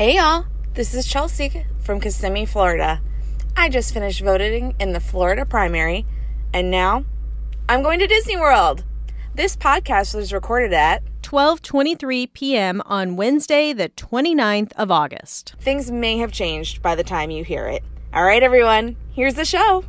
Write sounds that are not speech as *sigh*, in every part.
Hey y'all, this is Chelsea from Kissimmee, Florida. I just finished voting in the Florida primary, and now I'm going to Disney World. This podcast was recorded at 12:23 p.m. on Wednesday, the 29th of August. Things may have changed by the time you hear it. All right, everyone, here's the show.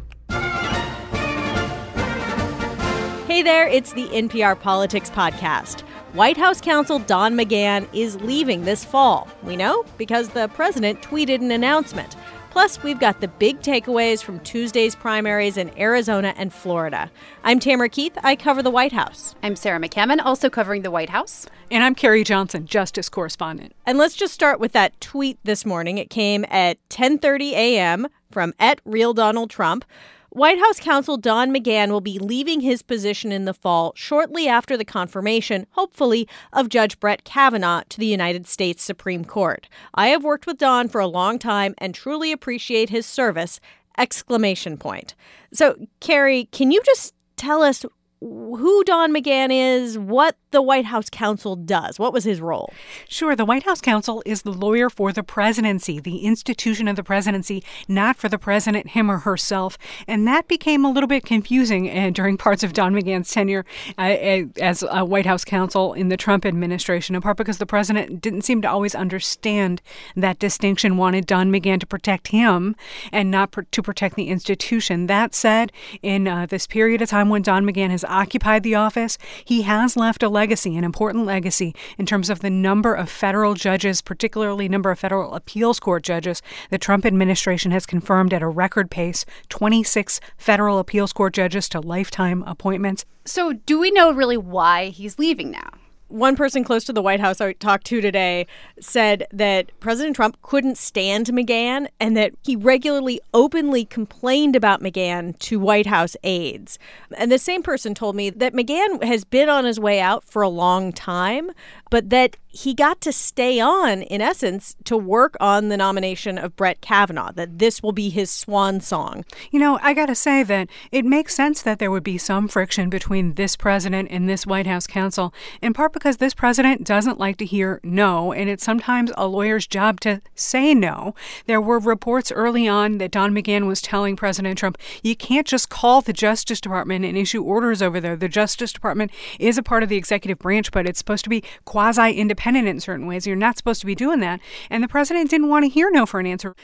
Hey there, it's the NPR Politics Podcast. White House counsel Don McGahn is leaving this fall. We know because the president tweeted an announcement. Plus, we've got the big takeaways from Tuesday's primaries in Arizona and Florida. I'm Tamara Keith. I cover the White House. I'm Sarah McCammon, also covering the White House. And I'm Carrie Johnson, justice correspondent. And let's just start with that tweet this morning. It came at 10:30 a.m. from at real Donald Trump. White House counsel Don McGahn will be leaving his position in the fall shortly after the confirmation, hopefully, of Judge Brett Kavanaugh to the United States Supreme Court. I have worked with Don for a long time and truly appreciate his service. Exclamation point. So, Carrie, can you just tell us who Don McGahn is, what the White House counsel does. What was his role? Sure. The White House counsel is the lawyer for the presidency, the institution of the presidency, not for the president, him or herself. And that became a little bit confusing uh, during parts of Don McGahn's tenure uh, as a White House counsel in the Trump administration, in part because the president didn't seem to always understand that distinction, wanted Don McGahn to protect him and not pr- to protect the institution. That said, in uh, this period of time when Don McGahn has occupied the office, he has left a legacy, an important legacy, in terms of the number of federal judges, particularly number of federal appeals court judges. The Trump administration has confirmed at a record pace 26 federal appeals court judges to lifetime appointments. So, do we know really why he's leaving now? One person close to the White House I talked to today said that President Trump couldn't stand McGahn and that he regularly openly complained about McGahn to White House aides. And the same person told me that McGahn has been on his way out for a long time, but that he got to stay on, in essence, to work on the nomination of Brett Kavanaugh, that this will be his swan song. You know, I got to say that it makes sense that there would be some friction between this president and this White House counsel, in part because this president doesn't like to hear no, and it's sometimes a lawyer's job to say no. There were reports early on that Don McGahn was telling President Trump, you can't just call the Justice Department and issue orders over there. The Justice Department is a part of the executive branch, but it's supposed to be quasi independent independent in certain ways. You're not supposed to be doing that. And the president didn't want to hear no for an answer.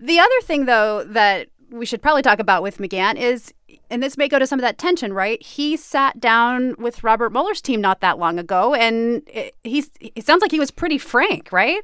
The other thing, though, that we should probably talk about with McGahn is, and this may go to some of that tension, right? He sat down with Robert Mueller's team not that long ago, and it, he's, it sounds like he was pretty frank, right?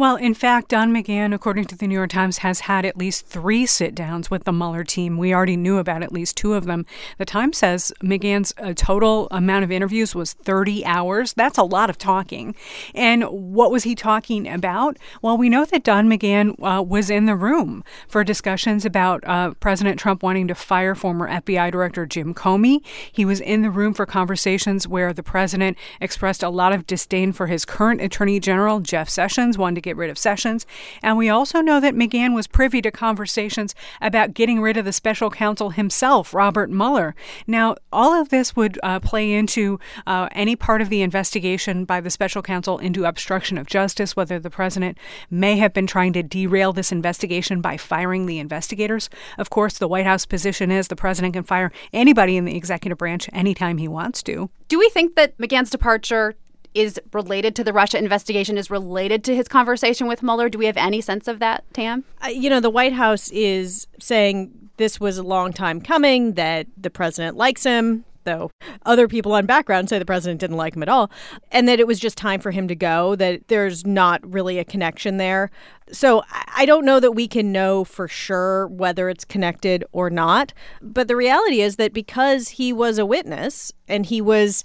Well, in fact, Don McGahn, according to the New York Times, has had at least three sit downs with the Mueller team. We already knew about at least two of them. The Times says McGahn's uh, total amount of interviews was 30 hours. That's a lot of talking. And what was he talking about? Well, we know that Don McGahn uh, was in the room for discussions about uh, President Trump wanting to fire former FBI Director Jim Comey. He was in the room for conversations where the president expressed a lot of disdain for his current Attorney General, Jeff Sessions, wanted to get rid of Sessions. And we also know that McGahn was privy to conversations about getting rid of the special counsel himself, Robert Mueller. Now, all of this would uh, play into uh, any part of the investigation by the special counsel into obstruction of justice, whether the president may have been trying to derail this investigation by firing the investigators. Of course, the White House position is the president can fire anybody in the executive branch anytime he wants to. Do we think that McGahn's departure is related to the Russia investigation, is related to his conversation with Mueller? Do we have any sense of that, Tam? Uh, you know, the White House is saying this was a long time coming, that the president likes him, though other people on background say the president didn't like him at all, and that it was just time for him to go, that there's not really a connection there. So I don't know that we can know for sure whether it's connected or not. But the reality is that because he was a witness and he was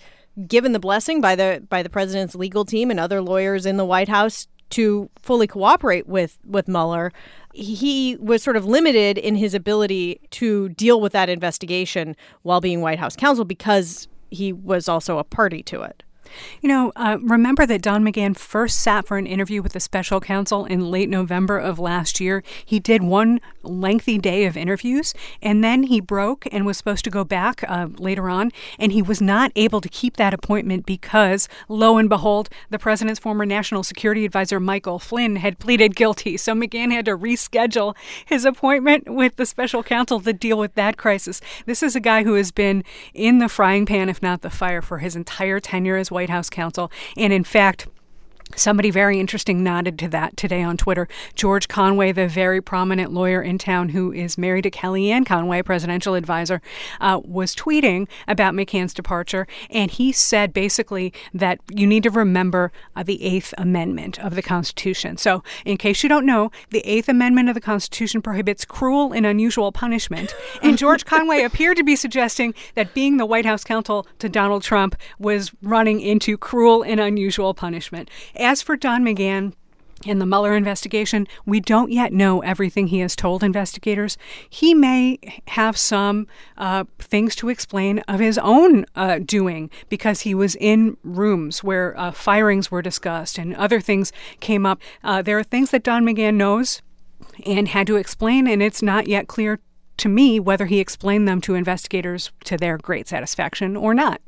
given the blessing by the by the president's legal team and other lawyers in the White House to fully cooperate with with Mueller, he was sort of limited in his ability to deal with that investigation while being White House counsel because he was also a party to it. You know, uh, remember that Don McGahn first sat for an interview with the special counsel in late November of last year. He did one lengthy day of interviews, and then he broke and was supposed to go back uh, later on, and he was not able to keep that appointment because, lo and behold, the president's former national security advisor Michael Flynn had pleaded guilty. So McGahn had to reschedule his appointment with the special counsel to deal with that crisis. This is a guy who has been in the frying pan, if not the fire, for his entire tenure as White House counsel. And in fact, Somebody very interesting nodded to that today on Twitter. George Conway, the very prominent lawyer in town who is married to Kellyanne Conway, presidential advisor, uh, was tweeting about McGahn's departure. And he said basically that you need to remember uh, the Eighth Amendment of the Constitution. So, in case you don't know, the Eighth Amendment of the Constitution prohibits cruel and unusual punishment. And *laughs* George Conway appeared to be suggesting that being the White House counsel to Donald Trump was running into cruel and unusual punishment. As for Don McGahn, in the Mueller investigation, we don't yet know everything he has told investigators. He may have some uh, things to explain of his own uh, doing because he was in rooms where uh, firings were discussed and other things came up. Uh, there are things that Don McGahn knows and had to explain, and it's not yet clear to me whether he explained them to investigators to their great satisfaction or not.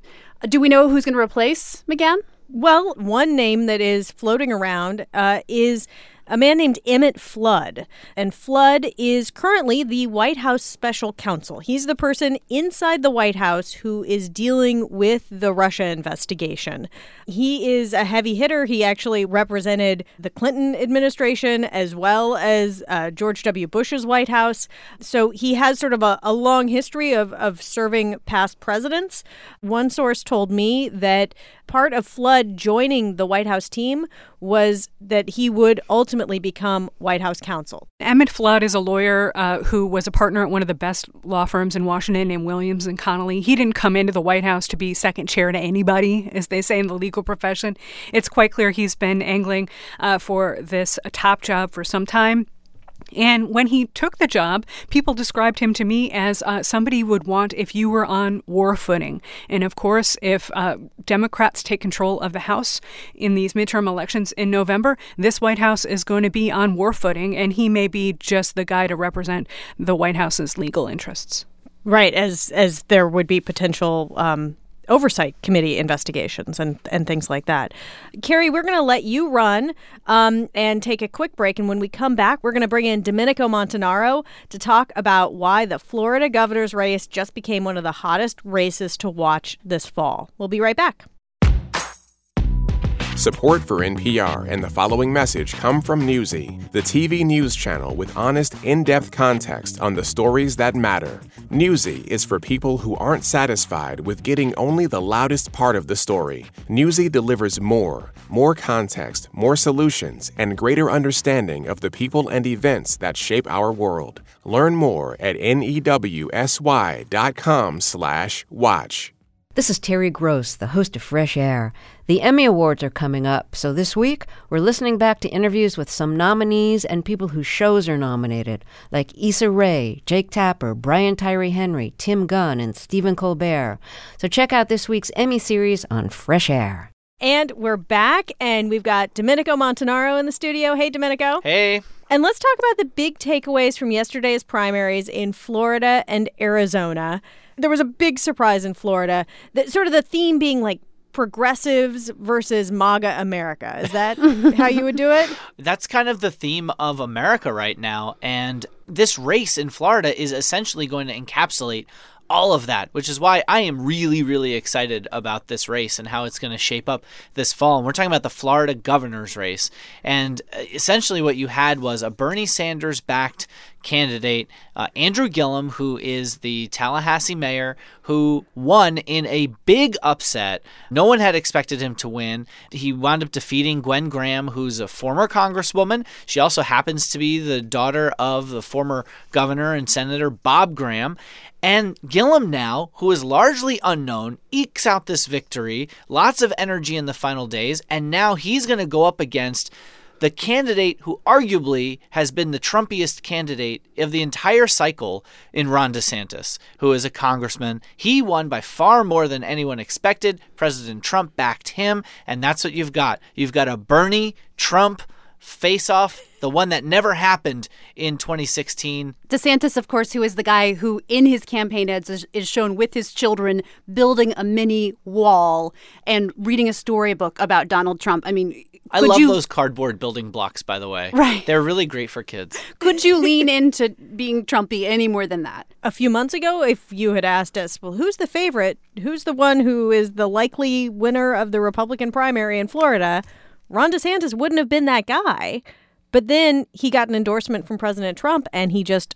Do we know who's going to replace McGahn? Well, one name that is floating around uh, is a man named Emmett Flood. And Flood is currently the White House special counsel. He's the person inside the White House who is dealing with the Russia investigation. He is a heavy hitter. He actually represented the Clinton administration as well as uh, George W. Bush's White House. So he has sort of a, a long history of, of serving past presidents. One source told me that part of Flood joining the White House team was that he would ultimately become White House counsel. Emmett Flood is a lawyer uh, who was a partner at one of the best law firms in Washington named Williams and Connolly. He didn't come into the White House to be second chair to anybody, as they say in the legal profession. It's quite clear he's been angling uh, for this top job for some time. And when he took the job, people described him to me as uh, somebody would want if you were on war footing. And of course, if uh, Democrats take control of the House in these midterm elections in November, this White House is going to be on war footing, and he may be just the guy to represent the White House's legal interests. Right, as as there would be potential um, oversight committee investigations and, and things like that. Carrie, we're going to let you run um, and take a quick break. And when we come back, we're going to bring in Domenico Montanaro to talk about why the Florida governor's race just became one of the hottest races to watch this fall. We'll be right back. Support for NPR and the following message come from Newsy, the TV news channel with honest, in depth context on the stories that matter. Newsy is for people who aren't satisfied with getting only the loudest part of the story. Newsy delivers more, more context, more solutions, and greater understanding of the people and events that shape our world. Learn more at newsy.com/watch. This is Terry Gross, the host of Fresh Air. The Emmy Awards are coming up, so this week we're listening back to interviews with some nominees and people whose shows are nominated, like Issa Rae, Jake Tapper, Brian Tyree Henry, Tim Gunn, and Stephen Colbert. So check out this week's Emmy series on Fresh Air. And we're back, and we've got Domenico Montanaro in the studio. Hey, Domenico. Hey. And let's talk about the big takeaways from yesterday's primaries in Florida and Arizona there was a big surprise in Florida. That sort of the theme being like progressives versus MAGA America. Is that *laughs* how you would do it? That's kind of the theme of America right now. And this race in Florida is essentially going to encapsulate all of that, which is why I am really, really excited about this race and how it's going to shape up this fall. And we're talking about the Florida governor's race. And uh, essentially, what you had was a Bernie Sanders backed candidate, uh, Andrew Gillum, who is the Tallahassee mayor, who won in a big upset. No one had expected him to win. He wound up defeating Gwen Graham, who's a former congresswoman. She also happens to be the daughter of the former governor and senator Bob Graham. And Gillum now, who is largely unknown, ekes out this victory, lots of energy in the final days, and now he's going to go up against the candidate who arguably has been the Trumpiest candidate of the entire cycle in Ron DeSantis, who is a congressman. He won by far more than anyone expected. President Trump backed him, and that's what you've got. You've got a Bernie Trump face off, the one that never happened in 2016. DeSantis, of course, who is the guy who, in his campaign ads, is, is shown with his children building a mini wall and reading a storybook about Donald Trump. I mean, I love you, those cardboard building blocks, by the way. Right. They're really great for kids. Could you lean into being Trumpy any more than that? A few months ago, if you had asked us, well, who's the favorite? Who's the one who is the likely winner of the Republican primary in Florida? Ron DeSantis wouldn't have been that guy. But then he got an endorsement from President Trump and he just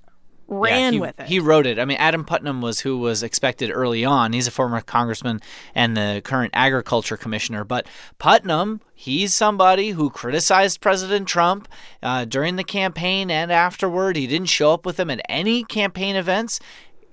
ran he, with it. He wrote it. I mean, Adam Putnam was who was expected early on. He's a former congressman and the current agriculture commissioner. But Putnam, he's somebody who criticized President Trump uh, during the campaign and afterward. He didn't show up with him at any campaign events.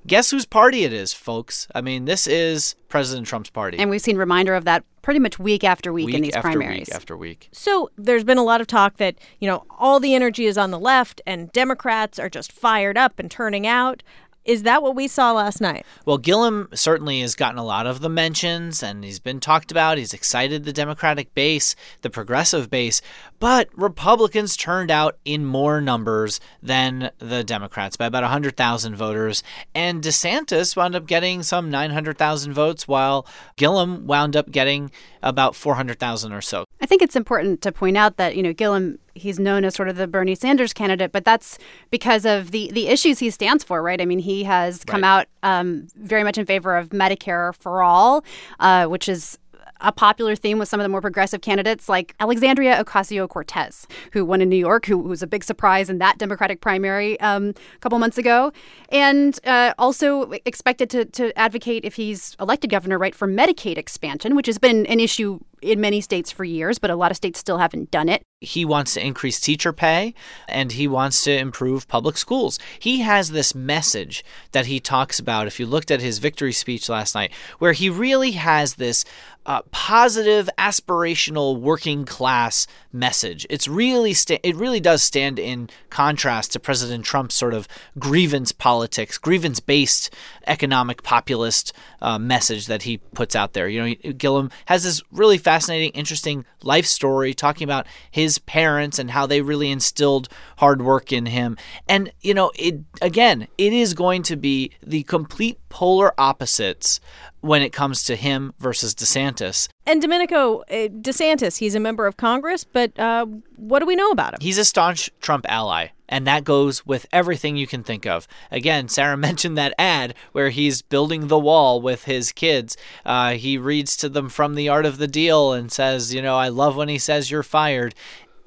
Guess whose party it is, folks? I mean, this is President Trump's party. And we've seen reminder of that pretty much week after week, week in these after primaries. week after week. So there's been a lot of talk that, you know, all the energy is on the left and Democrats are just fired up and turning out. Is that what we saw last night? Well, Gillum certainly has gotten a lot of the mentions and he's been talked about. He's excited the Democratic base, the progressive base, but Republicans turned out in more numbers than the Democrats by about 100,000 voters. And DeSantis wound up getting some 900,000 votes, while Gillum wound up getting about 400,000 or so. I think it's important to point out that, you know, Gillum, he's known as sort of the Bernie Sanders candidate, but that's because of the, the issues he stands for, right? I mean, he has come Right. out um, very much in favor of Medicare for all, uh, which is a popular theme with some of the more progressive candidates like Alexandria Ocasio Cortez, who won in New York, who was a big surprise in that Democratic primary um, a couple months ago, and uh, also expected to, to advocate, if he's elected governor, right, for Medicaid expansion, which has been an issue in many states for years, but a lot of states still haven't done it. He wants to increase teacher pay and he wants to improve public schools. He has this message that he talks about. If you looked at his victory speech last night, where he really has this uh, positive, aspirational, working class message. It's really sta- it really does stand in contrast to President Trump's sort of grievance politics, grievance based economic populist uh, message that he puts out there. You know, Gillum has this really fascinating, interesting life story talking about his parents and how they really instilled hard work in him. And you know, it again, it is going to be the complete polar opposites when it comes to him versus DeSantis. And Domenico uh, DeSantis, he's a member of Congress, but uh, what do we know about him? He's a staunch Trump ally, and that goes with everything you can think of. Again, Sarah *laughs* mentioned that ad where he's building the wall with his kids. Uh, he reads to them from The Art of the Deal and says, You know, I love when he says you're fired.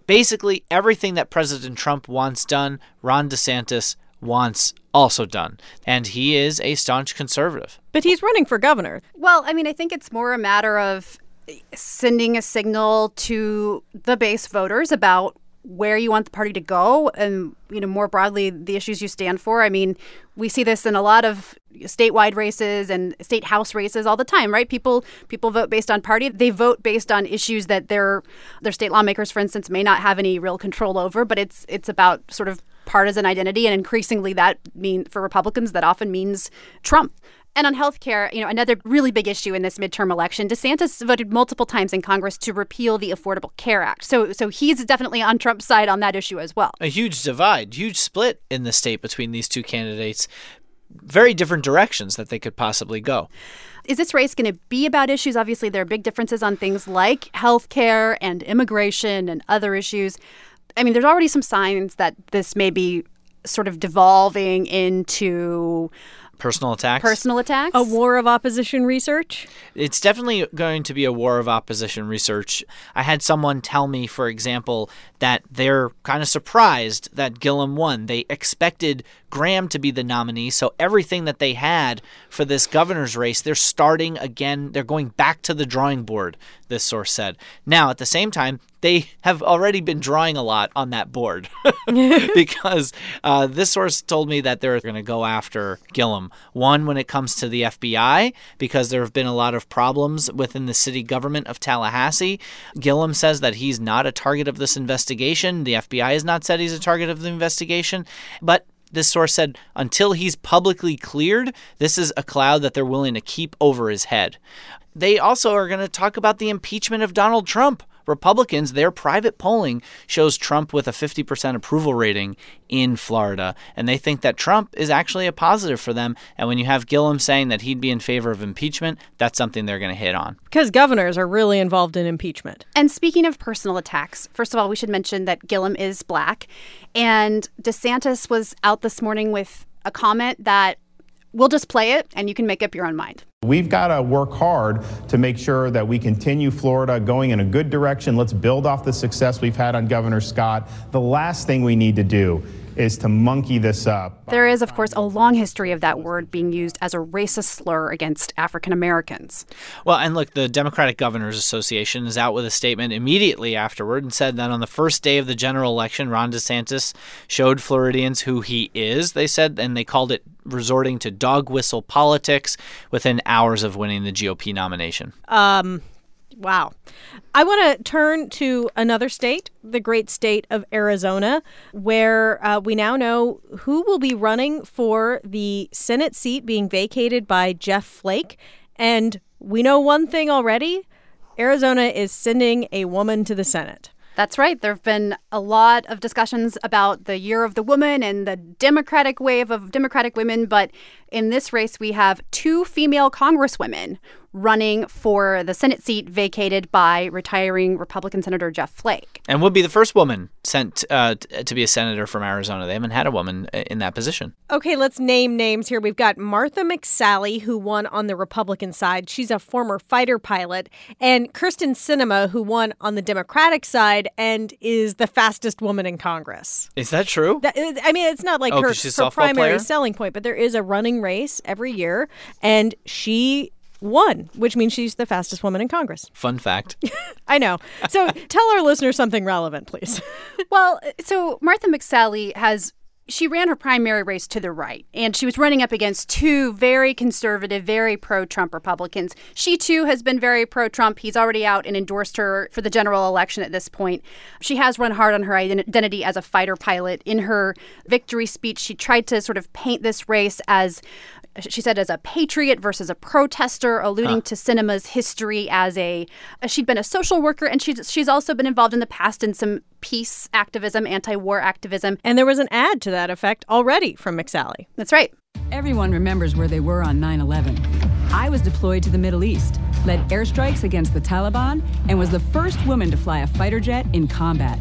Basically, everything that President Trump wants done, Ron DeSantis wants also done. And he is a staunch conservative. But he's running for governor. Well, I mean, I think it's more a matter of sending a signal to the base voters about where you want the party to go and you know more broadly the issues you stand for. I mean we see this in a lot of statewide races and state house races all the time right? People people vote based on party. They vote based on issues that their their state lawmakers for instance may not have any real control over but it's it's about sort of partisan identity. And increasingly that mean for republicans that often means trump and on healthcare, you know, another really big issue in this midterm election, DeSantis voted multiple times in Congress to repeal the Affordable Care Act. So so he's definitely on Trump's side on that issue as well. A huge divide, huge split in the state between these two candidates. Very different directions that they could possibly go. Is this race going to be about issues? Obviously, there are big differences on things like healthcare and immigration and other issues. I mean, there's already some signs that this may be sort of devolving into Personal attacks? personal attacks. A war of opposition research? It's definitely going to be a war of opposition research. I had someone tell me, for example, that they're kind of surprised that Gillum won. They expected Graham to be the nominee, so everything that they had for this governor's race, they're starting again. They're going back to the drawing board, this source said. Now, at the same time, they have already been drawing a lot on that board *laughs* *laughs* because uh, this source told me that they're going to go after Gillum. One, when it comes to the FBI, because there have been a lot of problems within the city government of Tallahassee. Gillum says that he's not a target of this investigation investigation. The FBI has not said he's a target of the investigation. But this source said until he's publicly cleared, this is a cloud that they're willing to keep over his head. They also are going to talk about the impeachment of Donald Trump. Republicans, their private polling shows Trump with a 50% approval rating in Florida. And they think that Trump is actually a positive for them. And when you have Gillum saying that he'd be in favor of impeachment, that's something they're going to hit on. Because governors are really involved in impeachment. And speaking of personal attacks, first of all, we should mention that Gillum is black. And DeSantis was out this morning with a comment that we'll just play it and you can make up your own mind. We've got to work hard to make sure that we continue Florida going in a good direction. Let's build off the success we've had on Governor Scott. The last thing we need to do is to monkey this up. There is, of course, a long history of that word being used as a racist slur against African Americans. Well, and look, the Democratic Governors Association is out with a statement immediately afterward and said that on the first day of the general election, Ron DeSantis showed Floridians who he is, they said, and they called it resorting to dog whistle politics within hours of winning the GOP nomination. Um, Wow. I want to turn to another state, the great state of Arizona, where uh, we now know who will be running for the Senate seat being vacated by Jeff Flake. And we know one thing already Arizona is sending a woman to the Senate. That's right. There have been a lot of discussions about the year of the woman and the Democratic wave of Democratic women. But in this race, we have two female congresswomen running for the Senate seat vacated by retiring Republican Senator Jeff Flake. And would be the first woman sent uh, to be a senator from Arizona. They haven't had a woman uh, in that position. Okay, let's name names here. We've got Martha McSally, who won on the Republican side. She's a former fighter pilot. And Kyrsten Sinema, who won on the Democratic side and is the fastest woman in Congress. Is that true? That, I mean, it's not like oh, her, her primary player? selling point, but there is a running race every year. And she won, which means she's the fastest woman in Congress. Fun fact. *laughs* I know. So tell our listeners something relevant, please. *laughs* well, so Martha McSally has she ran her primary race to the right, and she was running up against two very conservative, very pro Trump Republicans. She too has been very pro Trump. He's already out and endorsed her for the general election at this point. She has run hard on her identity as a fighter pilot. In her victory speech, she tried to sort of paint this race as she said as a patriot versus a protester, alluding huh. to Sinema's history as a she'd been a social worker and she's she's also been involved in the past in some peace activism, anti-war activism. And there was an ad to that effect already from McSally. That's right. Everyone remembers where they were on 9/11. I was deployed to the Middle East, led airstrikes against the Taliban, and was the first woman to fly a fighter jet in combat.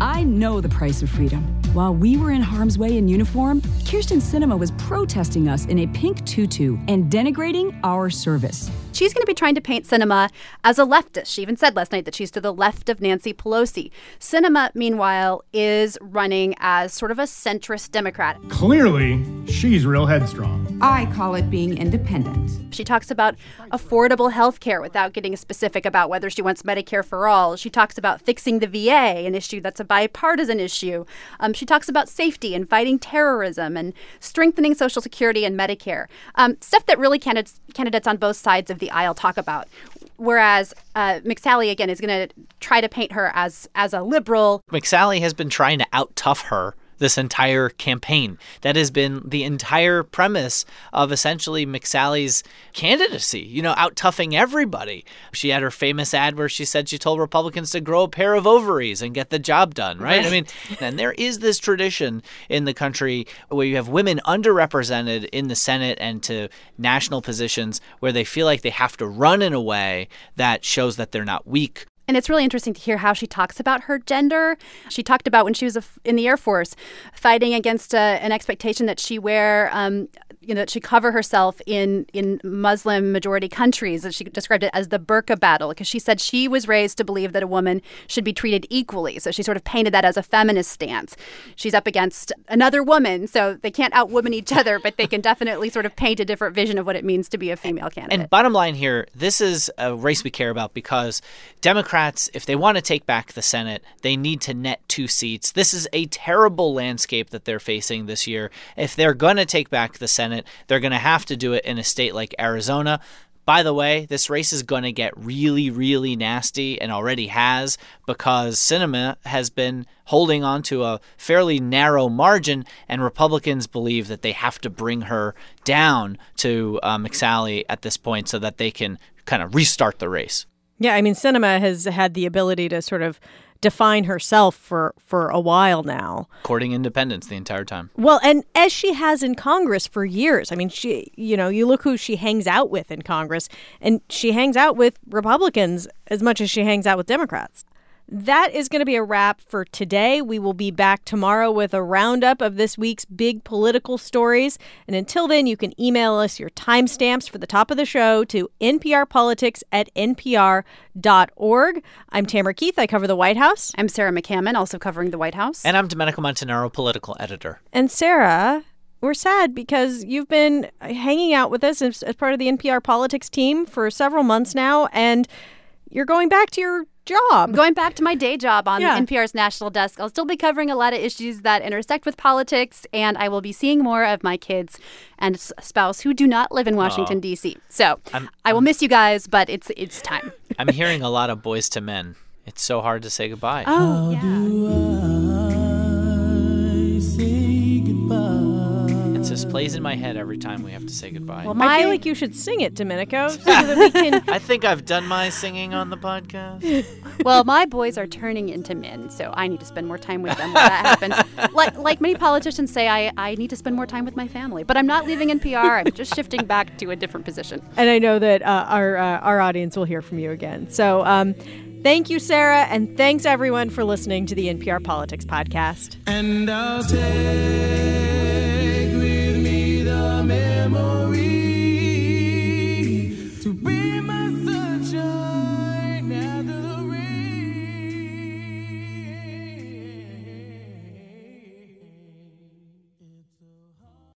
I know the price of freedom. While we were in harm's way in uniform, Kyrsten Sinema was protesting us in a pink tutu and denigrating our service she's going to be trying to paint Sinema as a leftist. She even said last night that she's to the left of Nancy Pelosi. Sinema, meanwhile, is running as sort of a centrist Democrat. Clearly, she's real headstrong. I call it being independent. She talks about affordable health care without getting specific about whether she wants Medicare for all. She talks about fixing the VA, an issue that's a bipartisan issue. Um, she talks about safety and fighting terrorism and strengthening Social Security and Medicare. Um, stuff that really candidates, candidates on both sides of the aisle talk about. Whereas uh, McSally again is going to try to paint her as as a liberal. McSally has been trying to out tough her this entire campaign. That has been the entire premise of essentially McSally's candidacy, you know, out toughing everybody. She had her famous ad where she said she told Republicans to grow a pair of ovaries and get the job done, right? right. I mean, and there is this tradition in the country where you have women underrepresented in the Senate and to national positions where they feel like they have to run in a way that shows that they're not weak and it's really interesting to hear how she talks about her gender. She talked about when she was in the Air Force, fighting against uh, an expectation that she wear um, you know, that she cover herself in in Muslim majority countries. She described it as the burqa battle because she said she was raised to believe that a woman should be treated equally. So she sort of painted that as a feminist stance. She's up against another woman, so they can't outwoman each other, but they can definitely sort of paint a different vision of what it means to be a female candidate. And bottom line here, this is a race we care about because Democrats, if they want to take back the Senate, they need to net two seats. This is a terrible landscape that they're facing this year. If they're going to take back the Senate. They're going to have to do it in a state like Arizona. By the way, this race is going to get really, really nasty and already has because Sinema has been holding on to a fairly narrow margin, and Republicans believe that they have to bring her down to uh, McSally at this point so that they can kind of restart the race. Yeah, I mean, Sinema has had the ability to sort of define herself for for a while now. Courting independents the entire time. Well, and as she has in Congress for years. I mean, she, you know, you look who she hangs out with in Congress, and she hangs out with Republicans as much as she hangs out with Democrats. That is going to be a wrap for today. We will be back tomorrow with a roundup of this week's big political stories. And until then, you can email us your timestamps for the top of the show to nprpolitics at npr.org. I'm Tamara Keith. I cover the White House. I'm Sarah McCammon, also covering the White House. And I'm Domenico Montanaro, political editor. And Sarah, we're sad because you've been hanging out with us as, as part of the NPR politics team for several months now, and you're going back to your job. Going back to my day job on Yeah. NPR's national desk. I'll still be covering a lot of issues that intersect with politics, and I will be seeing more of my kids and s- spouse who do not live in Washington Aw. D.C. So I'm- I will miss you guys, but it's it's time. I'm hearing a lot of Boyz II Men. It's so hard to say goodbye. Oh yeah. Plays in my head every time we have to say goodbye. Well, I my feel like you should sing it, Domenico, so that we *laughs* can. I think I've done my singing on the podcast. *laughs* well, my boys are turning into men, so I need to spend more time with them when that happens. *laughs* Like like many politicians say, I I need to spend more time with my family, but I'm not leaving NPR. I'm just shifting back to a different position. And I know that uh, our uh, our audience will hear from you again. So, um, thank you, Sarah, and thanks everyone for listening to the NPR Politics Podcast. And I'll tell mesmo.